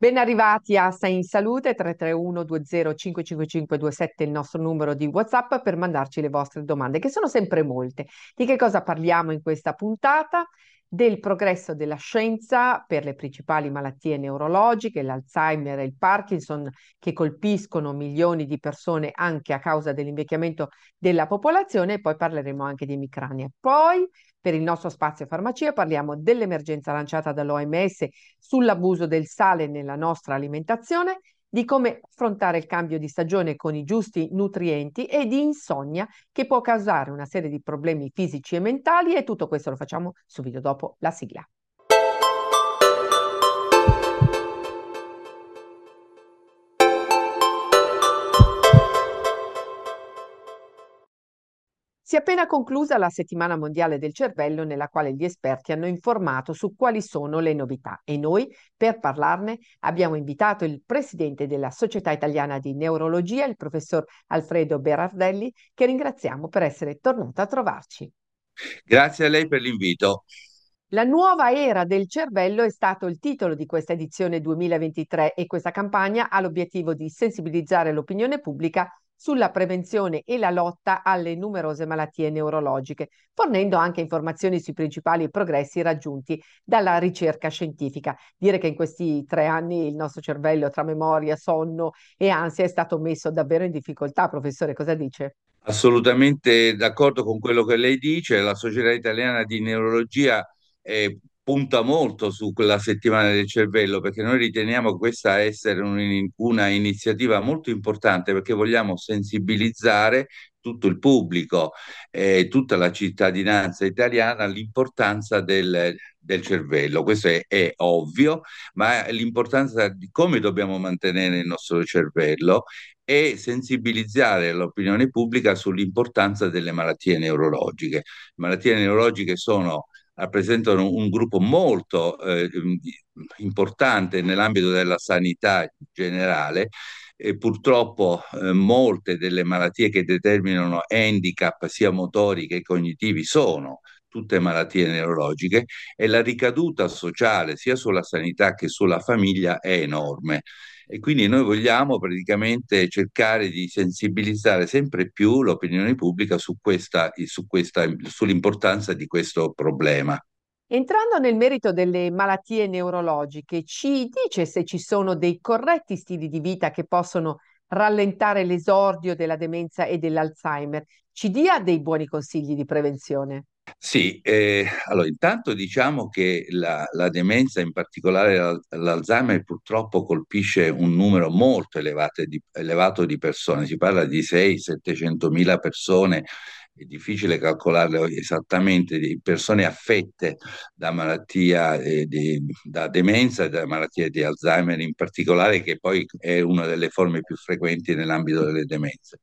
Ben arrivati a Sei in Salute 331 20 55527 il nostro numero di WhatsApp per mandarci le vostre domande, che sono sempre molte. Di che cosa parliamo in questa puntata? Del progresso della scienza per le principali malattie neurologiche, l'Alzheimer e il Parkinson, che colpiscono milioni di persone anche a causa dell'invecchiamento della popolazione, e poi parleremo anche di emicrania. Poi per il nostro spazio farmacia parliamo dell'emergenza lanciata dall'OMS sull'abuso del sale nella nostra alimentazione, di come affrontare il cambio di stagione con i giusti nutrienti e di insonnia che può causare una serie di problemi fisici e mentali e tutto questo lo facciamo subito dopo la sigla. Si è appena conclusa la settimana mondiale del cervello nella quale gli esperti hanno informato su quali sono le novità e noi per parlarne abbiamo invitato il presidente della Società Italiana di Neurologia, il professor Alfredo Berardelli, che ringraziamo per essere tornato a trovarci. Grazie a lei per l'invito. La nuova era del cervello è stato il titolo di questa edizione 2023 e questa campagna ha l'obiettivo di sensibilizzare l'opinione pubblica sulla prevenzione e la lotta alle numerose malattie neurologiche, fornendo anche informazioni sui principali progressi raggiunti dalla ricerca scientifica. Dire che in questi tre anni il nostro cervello tra memoria, sonno e ansia è stato messo davvero in difficoltà, professore, cosa dice? Assolutamente d'accordo con quello che lei dice, la Società Italiana di Neurologia eh, punta molto su quella settimana del cervello perché noi riteniamo questa essere un, una iniziativa molto importante perché vogliamo sensibilizzare tutto il pubblico e eh, tutta la cittadinanza italiana all'importanza del, del cervello. Questo è, è, ovvio, ma l'importanza di come dobbiamo mantenere il nostro cervello e sensibilizzare l'opinione pubblica sull'importanza delle malattie neurologiche. Le malattie neurologiche sono rappresentano un gruppo molto eh, importante nell'ambito della sanità generale e purtroppo eh, molte delle malattie che determinano handicap sia motori che cognitivi sono tutte malattie neurologiche e la ricaduta sociale sia sulla sanità che sulla famiglia è enorme e quindi noi vogliamo praticamente cercare di sensibilizzare sempre più l'opinione pubblica su questa, su questa, sull'importanza di questo problema. Entrando nel merito delle malattie neurologiche, ci dice se ci sono dei corretti stili di vita che possono rallentare l'esordio della demenza e dell'Alzheimer? Ci dia dei buoni consigli di prevenzione. Sì, eh, allora intanto diciamo che la, la demenza, in particolare l'Alzheimer, purtroppo colpisce un numero molto elevato di, elevato di persone, si parla di 600-700 mila persone, è difficile calcolarle esattamente, di persone affette da malattia, eh, di, da demenza e da malattie di Alzheimer in particolare, che poi è una delle forme più frequenti nell'ambito delle demenze.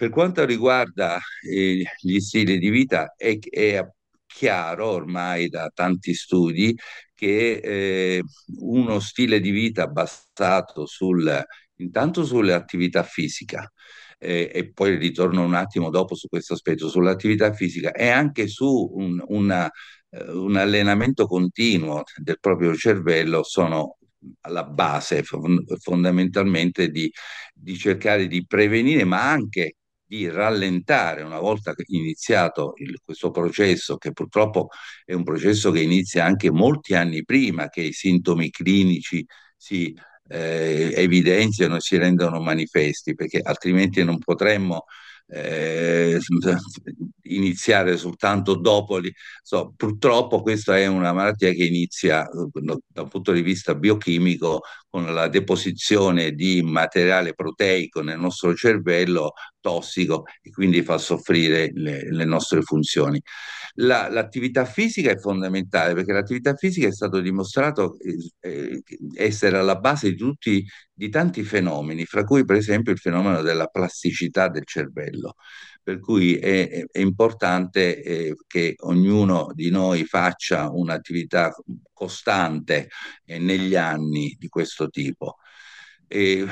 Per quanto riguarda eh, gli stili di vita, è, è, chiaro ormai da tanti studi che eh, uno stile di vita basato sul, intanto sull'attività fisica, eh, e poi ritorno un attimo dopo su questo aspetto, sull'attività fisica e anche su un, una, eh, un allenamento continuo del proprio cervello sono alla base fondamentalmente di, di cercare di prevenire ma anche di rallentare una volta iniziato il, questo processo, che purtroppo è un processo che inizia anche molti anni prima che i sintomi clinici si eh, evidenziano e si rendono manifesti, perché altrimenti non potremmo eh, iniziare soltanto dopo. So, purtroppo questa è una malattia che inizia da un punto di vista biochimico con la deposizione di materiale proteico nel nostro cervello tossico e quindi fa soffrire le, le nostre funzioni. La, l'attività fisica è fondamentale perché l'attività fisica è stato dimostrato eh, essere alla base di tutti di tanti fenomeni, fra cui per esempio il fenomeno della plasticità del cervello. Per cui è, è importante eh, che ognuno di noi faccia un'attività costante eh, negli anni di questo tipo. E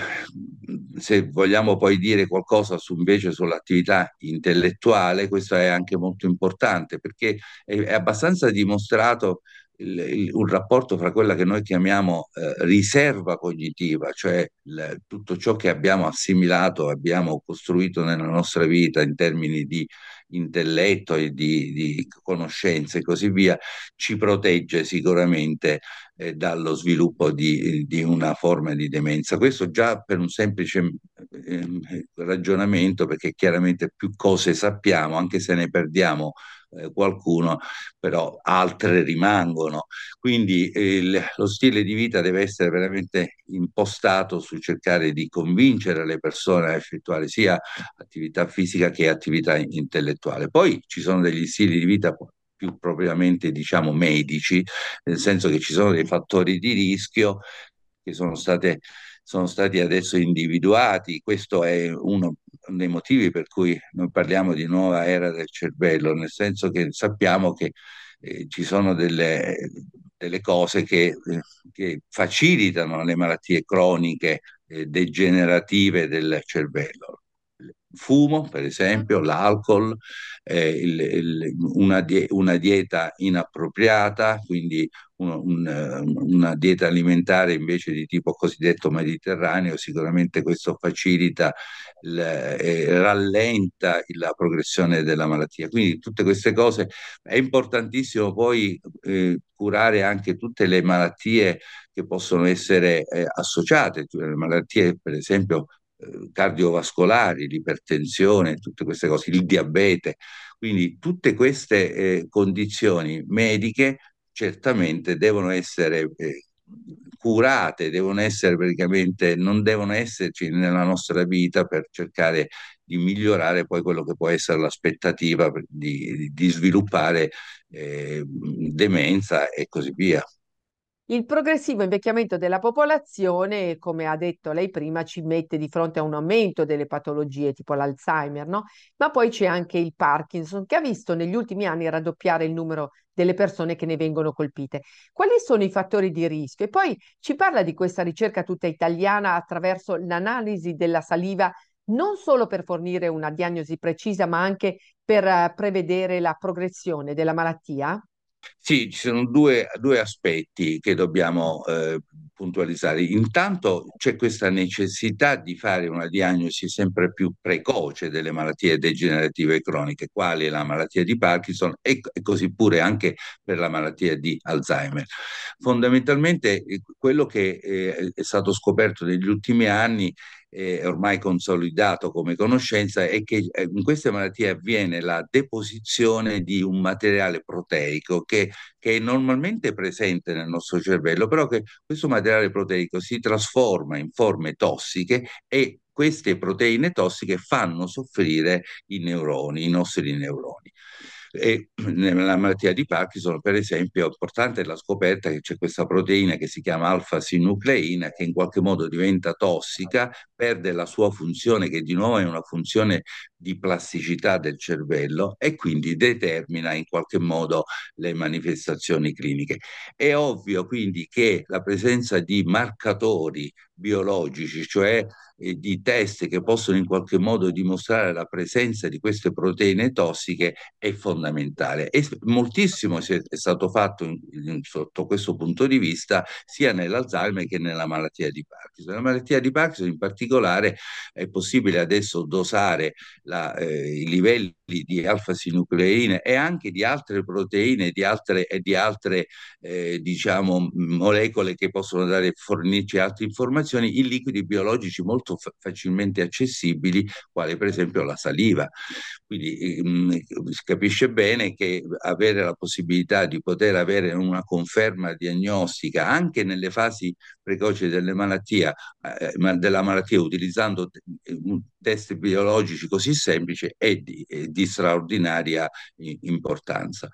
se vogliamo poi dire qualcosa su, invece sull'attività intellettuale, questo è anche molto importante perché è abbastanza dimostrato il, il, un rapporto fra quella che noi chiamiamo eh, riserva cognitiva, cioè il, tutto ciò che abbiamo assimilato, abbiamo costruito nella nostra vita in termini di intelletto e di, di conoscenze e così via, ci protegge sicuramente eh, dallo sviluppo di, di, una forma di demenza. Questo già per un semplice eh, ragionamento, perché chiaramente più cose sappiamo, anche se ne perdiamo eh, qualcuno, però altre rimangono. Quindi il, lo stile di vita deve essere veramente impostato su cercare di convincere le persone a effettuare sia attività fisica che attività intellettuale. Poi ci sono degli stili di vita più propriamente diciamo medici, nel senso che ci sono dei fattori di rischio che sono state sono stati adesso individuati. Questo è uno dei motivi per cui noi parliamo di nuova era del cervello, nel senso che sappiamo che eh, ci sono delle, delle cose che, eh, che, facilitano le malattie croniche eh, degenerative del cervello fumo, per esempio, l'alcol, eh, il, il, una, die- una, dieta inappropriata, quindi un, un, una dieta alimentare invece di tipo cosiddetto mediterraneo, sicuramente questo facilita, il, eh, rallenta la progressione della malattia. Quindi tutte queste cose è importantissimo poi eh, curare anche tutte le malattie che possono essere eh, associate, le malattie per esempio eh, cardiovascolari, l'ipertensione, tutte queste cose, il diabete. Quindi tutte queste eh, condizioni mediche certamente devono essere eh, curate, devono essere praticamente, non devono esserci nella nostra vita per cercare di migliorare poi quello che può essere l'aspettativa di, di sviluppare eh, demenza e così via. Il progressivo invecchiamento della popolazione, come ha detto lei prima, ci mette di fronte a un aumento delle patologie tipo l'Alzheimer, no? Ma poi c'è anche il Parkinson, che ha visto negli ultimi anni raddoppiare il numero delle persone che ne vengono colpite. Quali sono i fattori di rischio? E poi ci parla di questa ricerca tutta italiana attraverso l'analisi della saliva, non solo per fornire una diagnosi precisa, ma anche per uh, prevedere la progressione della malattia? Sì, ci sono due, due aspetti che dobbiamo eh, puntualizzare. Intanto c'è questa necessità di fare una diagnosi sempre più precoce delle malattie degenerative croniche, quali la malattia di Parkinson e, e così pure anche per la malattia di Alzheimer. Fondamentalmente eh, quello che eh, è stato scoperto negli ultimi anni eh, ormai consolidato come conoscenza è che eh, in queste malattie avviene la deposizione di un materiale proteico che, che è normalmente presente nel nostro cervello, però che questo materiale proteico si trasforma in forme tossiche e queste proteine tossiche fanno soffrire i neuroni, i nostri neuroni. E nella malattia di Parkinson, per esempio, è importante la scoperta che c'è questa proteina che si chiama alfa-sinucleina che in qualche modo diventa tossica, perde la sua funzione, che di nuovo è una funzione di plasticità del cervello e quindi determina in qualche modo le manifestazioni cliniche. È ovvio quindi che la presenza di marcatori biologici, cioè eh, di test che possono in qualche modo dimostrare la presenza di queste proteine tossiche è fondamentale. E moltissimo è stato fatto in, in, sotto questo punto di vista sia nell'Alzheimer che nella malattia di Parkinson. La malattia di Parkinson in particolare è possibile adesso dosare la, eh, i livelli di alfa-sinucleine e anche di altre proteine di altre, e di altre eh, diciamo, molecole che possono dare, fornirci altre informazioni in liquidi biologici molto fa- facilmente accessibili, quali per esempio la saliva. Quindi mh, mm, si capisce bene che avere la possibilità di poter avere una conferma diagnostica anche nelle fasi precoci delle malattie, eh, della malattia utilizzando test biologici così semplici è di, è di straordinaria importanza.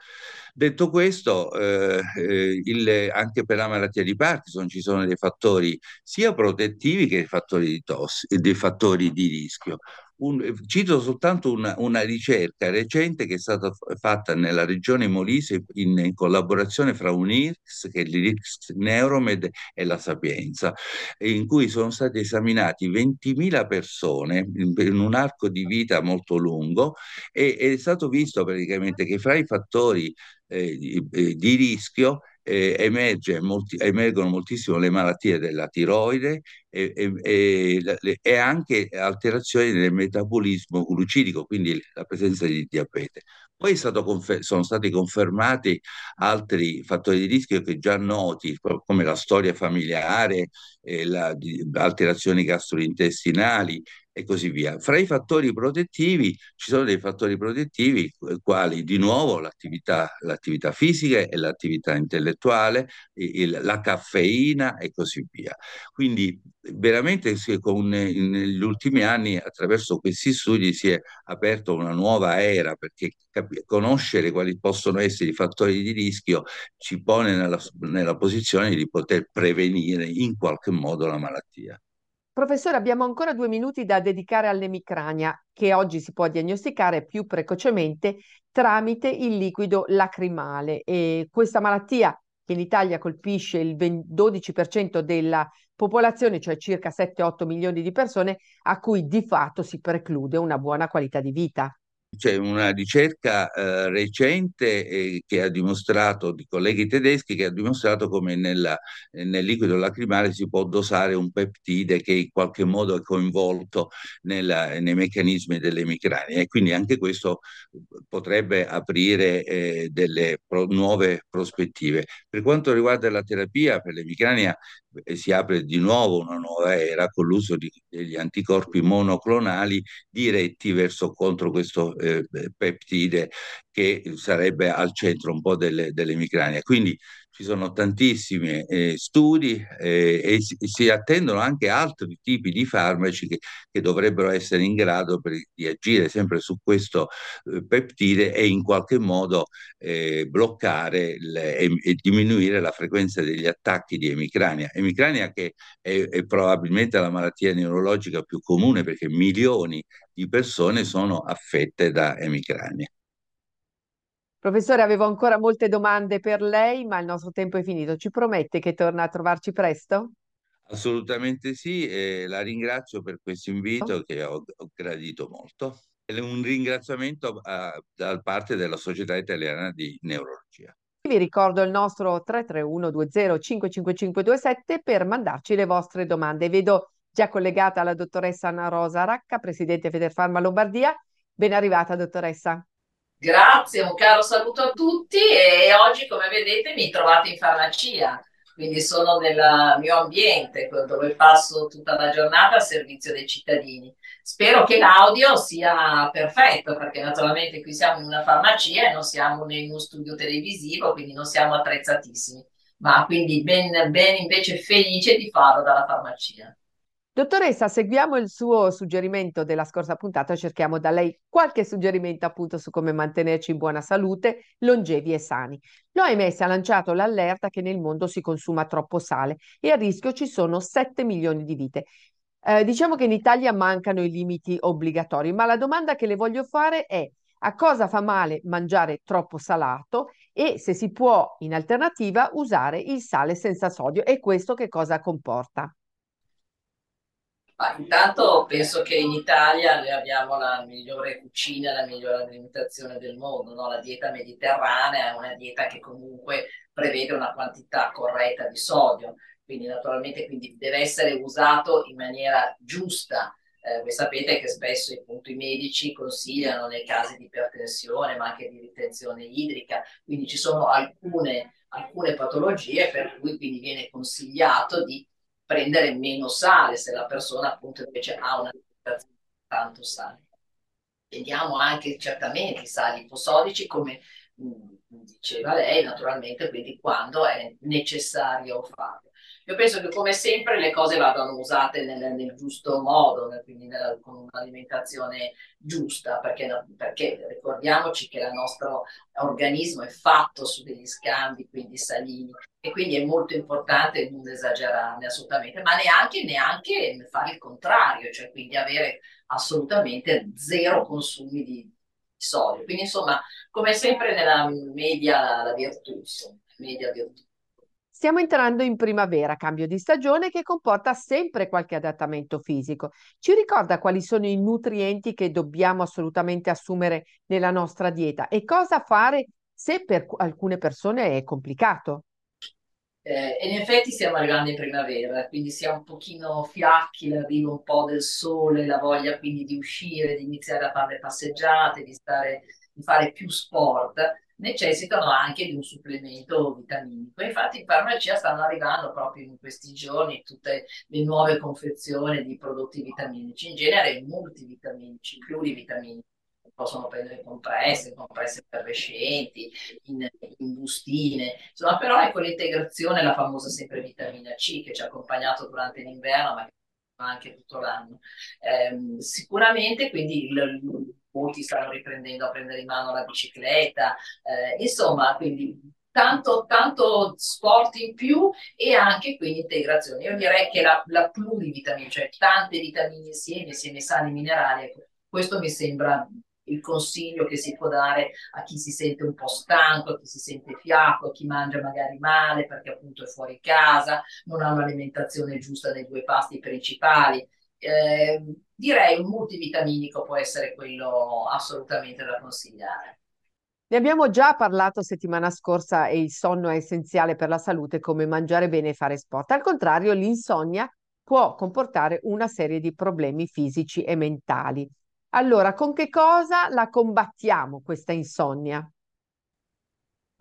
Detto questo, eh, eh, il, anche per la malattia di Parkinson ci sono dei fattori sia protettivi che fattori di, tos- dei fattori di rischio. Un, cito soltanto una, una, ricerca recente che è stata fatta nella regione Molise in, in collaborazione fra UNIRX, che è l'IRX Neuromed e la Sapienza, in cui sono state esaminati 20.000 persone in, in, un arco di vita molto lungo e è stato visto praticamente che fra i fattori eh, di, eh, di rischio eh, emerge molti, emergono moltissimo le malattie della tiroide e, e, e, e, anche alterazioni nel metabolismo glucidico, quindi la presenza di diabete. Poi confer- sono stati confermati altri fattori di rischio che già noti, come la storia familiare, eh, la, di, alterazioni gastrointestinali, e così via. Fra i fattori protettivi ci sono dei fattori protettivi eh, quali di nuovo l'attività, l'attività fisica e l'attività intellettuale, il, la caffeina e così via. Quindi veramente con, negli ultimi anni attraverso questi studi si è aperta una nuova era perché cap- conoscere quali possono essere i fattori di rischio ci pone nella, nella posizione di poter prevenire in qualche modo la malattia. Professore, abbiamo ancora due minuti da dedicare all'emicrania, che oggi si può diagnosticare più precocemente tramite il liquido lacrimale. E questa malattia che in Italia colpisce il 12% della popolazione, cioè circa 7-8 milioni di persone, a cui di fatto si preclude una buona qualità di vita c'è una ricerca eh, recente eh, che ha dimostrato, di colleghi tedeschi, che ha dimostrato come nella, nel liquido lacrimale si può dosare un peptide che in qualche modo è coinvolto nella, nei meccanismi dell'emicrania e quindi anche questo potrebbe aprire eh, delle pro, nuove prospettive. Per quanto riguarda la terapia per l'emicrania, si apre di nuovo una nuova era con l'uso di, degli anticorpi monoclonali diretti verso contro questo eh, peptide che sarebbe al centro un po' delle, dell'emicrania. Quindi ci sono tantissimi eh, studi eh, e si, si, attendono anche altri tipi di farmaci che, che dovrebbero essere in grado per, di agire sempre su questo eh, peptide e in qualche modo eh, bloccare le, e, e, diminuire la frequenza degli attacchi di emicrania. Emicrania che è, è probabilmente la malattia neurologica più comune perché milioni di persone sono affette da emicrania. Professore, avevo ancora molte domande per lei, ma il nostro tempo è finito. Ci promette che torna a trovarci presto? Assolutamente sì, e la ringrazio per questo invito che ho, ho gradito molto. E un ringraziamento a, da parte della Società Italiana di Neurologia. Vi ricordo il nostro 331-20-55527 per mandarci le vostre domande. Vedo già collegata la dottoressa Anna Rosa Racca, presidente Federfarma Lombardia. Ben arrivata, dottoressa. Grazie, un caro saluto a tutti e oggi come vedete mi trovate in farmacia, quindi sono nel mio ambiente dove passo tutta la giornata a servizio dei cittadini. Spero che l'audio sia perfetto perché naturalmente qui siamo in una farmacia e non siamo in uno studio televisivo, quindi non siamo attrezzatissimi, ma quindi ben, ben invece felice di farlo dalla farmacia. Dottoressa, seguiamo il suo suggerimento della scorsa puntata, cerchiamo da lei qualche suggerimento appunto su come mantenerci in buona salute, longevi e sani. L'OMS ha lanciato l'allerta che nel mondo si consuma troppo sale e a rischio ci sono 7 milioni di vite. Eh, diciamo che in Italia mancano i limiti obbligatori, ma la domanda che le voglio fare è a cosa fa male mangiare troppo salato e se si può in alternativa usare il sale senza sodio e questo che cosa comporta? Ma intanto penso che in Italia noi abbiamo la migliore cucina, la migliore alimentazione del mondo, no? La dieta mediterranea è una dieta che comunque prevede una quantità corretta di sodio, quindi naturalmente quindi deve essere usato in maniera giusta. Eh, voi sapete che spesso appunto, i medici consigliano nei casi di ipertensione, ma anche di ritenzione idrica, quindi ci sono alcune, alcune patologie per cui quindi viene consigliato di prendere meno sale se la persona appunto invece ha una alimentazione tanto sale. Vediamo anche certamente i sali iposodici come mm, diceva lei, naturalmente, quindi quando è necessario farlo. Io penso che come sempre le cose vadano usate nel, nel giusto modo, quindi nella, con un'alimentazione giusta, perché, perché, ricordiamoci che il nostro organismo è fatto su degli scambi, quindi salini, e quindi è molto importante non esagerarne assolutamente, ma neanche, neanche fare il contrario, cioè quindi avere assolutamente zero consumi di sodio. Quindi insomma, come sempre nella media la virtù, insomma, media virtù. Stiamo entrando in primavera, cambio di stagione che comporta sempre qualche adattamento fisico. Ci ricorda quali sono i nutrienti che dobbiamo assolutamente assumere nella nostra dieta e cosa fare se per alcune persone è complicato? Eh, in effetti stiamo arrivando in primavera, quindi siamo un pochino fiacchi, l'arrivo un po' del sole, la voglia quindi di uscire, di iniziare a fare passeggiate, di, stare, di fare più sport, necessitano anche di un supplemento vitaminico. Infatti in farmacia stanno arrivando proprio in questi giorni tutte le nuove confezioni di prodotti vitaminici, in genere multivitaminici, plurivitaminici possono prendere compresse, compresse effervescenti, in, in, bustine, insomma, però ecco l'integrazione, la famosa sempre vitamina C che ci ha accompagnato durante l'inverno, ma anche tutto l'anno. Eh, sicuramente quindi il, molti stanno riprendendo a prendere in mano la bicicletta, eh, insomma, quindi tanto, tanto sport in più e anche quindi integrazione. Io direi che la, la plurivitamina, cioè tante vitamine insieme, insieme sali minerali, ecco, questo mi sembra il consiglio che si può dare a chi si sente un po' stanco, a chi si sente fiacco, a chi mangia magari male perché appunto è fuori casa, non ha un'alimentazione giusta nei due pasti principali. Eh, direi un multivitaminico può essere quello assolutamente da consigliare. Ne abbiamo già parlato settimana scorsa e il sonno è essenziale per la salute come mangiare bene e fare sport. Al contrario, l'insonnia può comportare una serie di problemi fisici e mentali. Allora, con che cosa la combattiamo questa insonnia?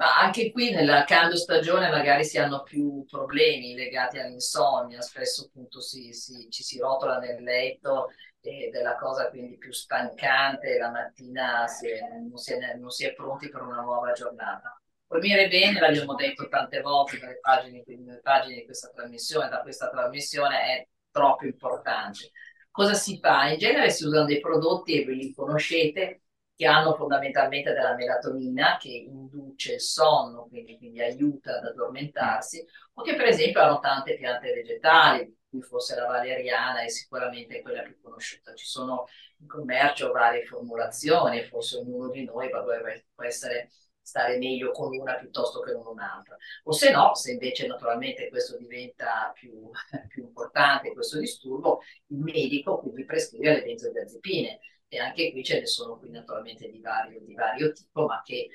Ma anche qui nella cambio stagione magari si hanno più problemi legati all'insonnia, spesso appunto si, si, ci si rotola nel letto ed è la cosa quindi più stancante, la mattina si è, non, si è, non, si è, pronti per una nuova giornata. Dormire bene, l'abbiamo detto tante volte nelle pagine, nelle pagine di questa trasmissione, da questa trasmissione è troppo importante Cosa si fa? In genere si usano dei prodotti, e ve li conoscete, che hanno fondamentalmente della melatonina che induce il sonno, quindi, quindi aiuta ad addormentarsi, o che per esempio hanno tante piante vegetali, cui forse la valeriana è sicuramente quella più conosciuta. Ci sono in commercio varie formulazioni, forse ognuno di noi può essere stare meglio con una piuttosto che con un'altra. O se no, se invece naturalmente questo diventa più, più importante, questo disturbo, il medico quindi prescrive le benzodiazepine e anche qui ce ne sono qui naturalmente di vario, di vario tipo, ma che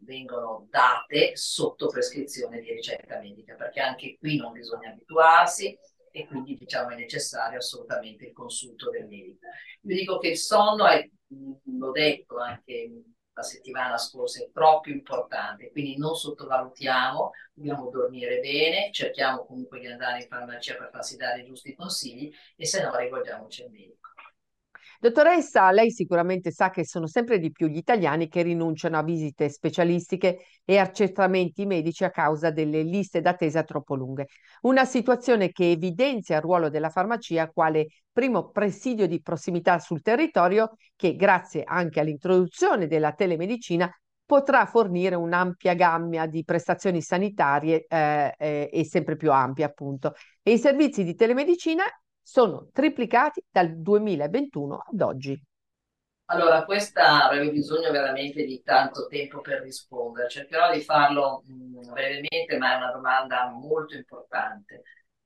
vengono date sotto prescrizione di ricetta medica, perché anche qui non bisogna abituarsi e quindi diciamo è necessario assolutamente il consulto del medico. Io dico che il sonno è, l'ho detto anche la settimana scorsa è troppo importante, quindi non sottovalutiamo, dobbiamo dormire bene, cerchiamo comunque di andare in farmacia per farsi dare i giusti consigli e se no rivolgiamoci al medico. Dottoressa, lei sicuramente sa che sono sempre di più gli italiani che rinunciano a visite specialistiche e accertamenti medici a causa delle liste d'attesa troppo lunghe. Una situazione che evidenzia il ruolo della farmacia quale primo presidio di prossimità sul territorio che grazie anche all'introduzione della telemedicina potrà fornire un'ampia gamma di prestazioni sanitarie eh, eh, e sempre più ampia appunto. E i servizi di telemedicina sono triplicati dal 2021 ad oggi. Allora, questa avrebbe bisogno veramente di tanto tempo per rispondere. Cercherò di farlo mh, mm, brevemente, ma è una domanda molto importante.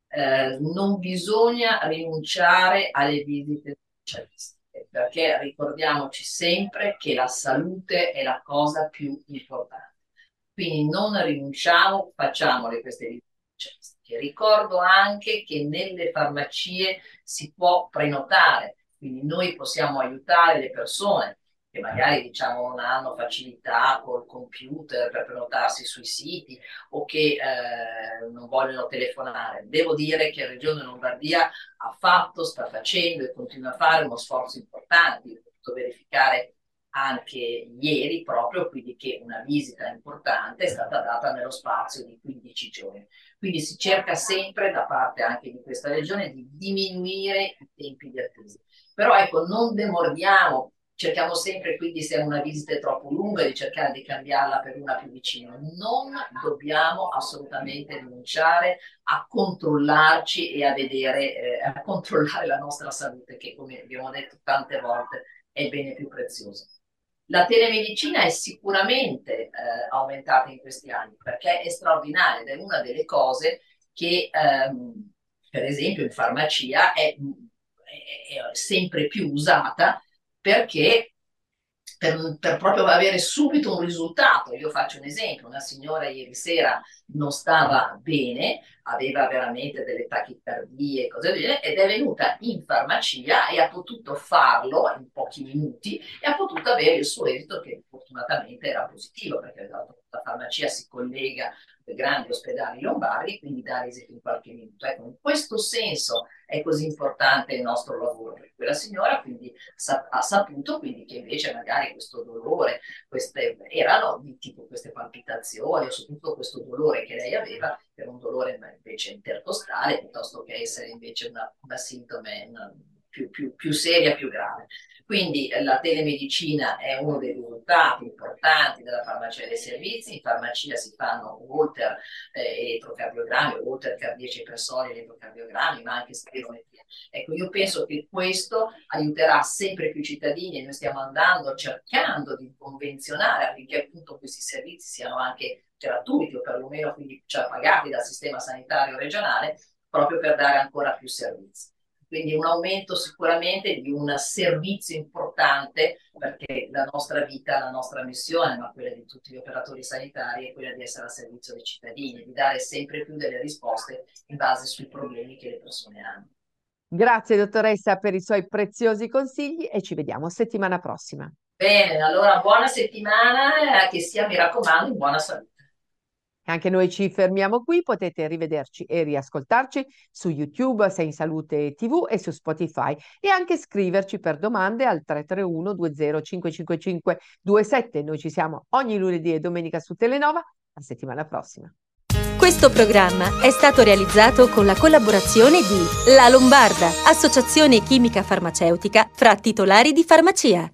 Eh, non bisogna rinunciare alle visite specialistiche, perché ricordiamoci sempre che la salute è la cosa più importante. Quindi non rinunciamo, facciamole queste visite Ricordo anche che nelle farmacie si può prenotare, quindi noi possiamo aiutare le persone che magari diciamo, non hanno facilità col computer per prenotarsi sui siti o che eh, non vogliono telefonare. Devo dire che la Regione Lombardia ha fatto, sta facendo e continua a fare uno sforzo importante. Ho potuto verificare anche ieri proprio quindi che una visita importante è stata data nello spazio di 15 giorni. Quindi si cerca sempre da parte anche di questa regione di diminuire i tempi di attesa. Però ecco, non demordiamo, cerchiamo sempre quindi se una visita è troppo lunga di cercare di cambiarla per una più vicina. Non dobbiamo assolutamente rinunciare a controllarci e a vedere, eh, a controllare la nostra salute, che come abbiamo detto tante volte è il bene più prezioso. La telemedicina è sicuramente eh, aumentata in questi anni perché è straordinaria ed è una delle cose che, ehm, per esempio, in farmacia è, è, sempre più usata perché per, per, proprio avere subito un risultato. Io faccio un esempio, una signora ieri sera non stava bene, aveva veramente delle tachicardie e cose del ed è venuta in farmacia e ha potuto farlo in pochi minuti e ha potuto avere il suo esito che fortunatamente era positivo perché la farmacia si collega grandi ospedali lombardi, quindi dà l'esito in qualche minuto. Ecco, in questo senso è così importante il nostro lavoro. Quella signora quindi sa- ha saputo quindi che invece magari questo dolore, queste, erano di tipo queste palpitazioni o soprattutto questo dolore che lei aveva, era un dolore invece intercostale piuttosto che essere invece una, una sintome una, più, più, più seria, più grave. Quindi eh, la telemedicina è uno dei risultati importanti della farmacia dei servizi. In farmacia si fanno Holter eh, elettrocardiogrammi, Holter cardiaci persone elettrocardiogrammi, ma anche spirometria. Ecco, io penso che questo aiuterà sempre più i cittadini e noi stiamo andando, cercando di convenzionare affinché appunto questi servizi siano anche gratuiti o perlomeno quindi cioè, pagati dal sistema sanitario regionale proprio per dare ancora più servizi quindi un aumento sicuramente di un servizio importante perché la nostra vita, la nostra missione, ma quella di tutti gli operatori sanitari è quella di essere al servizio dei cittadini, di dare sempre più delle risposte in base sui problemi che le persone hanno. Grazie dottoressa per i suoi preziosi consigli e ci vediamo settimana prossima. Bene, allora buona settimana, che sia mi raccomando in buona salute. Anche noi ci fermiamo qui, potete rivederci e riascoltarci su YouTube, Sei in Salute TV e su Spotify e anche scriverci per domande al 331 20 27. Noi ci siamo ogni lunedì e domenica su Telenova, la settimana prossima. Questo programma è stato realizzato con la collaborazione di La Lombarda, associazione chimica farmaceutica fra titolari di farmacia.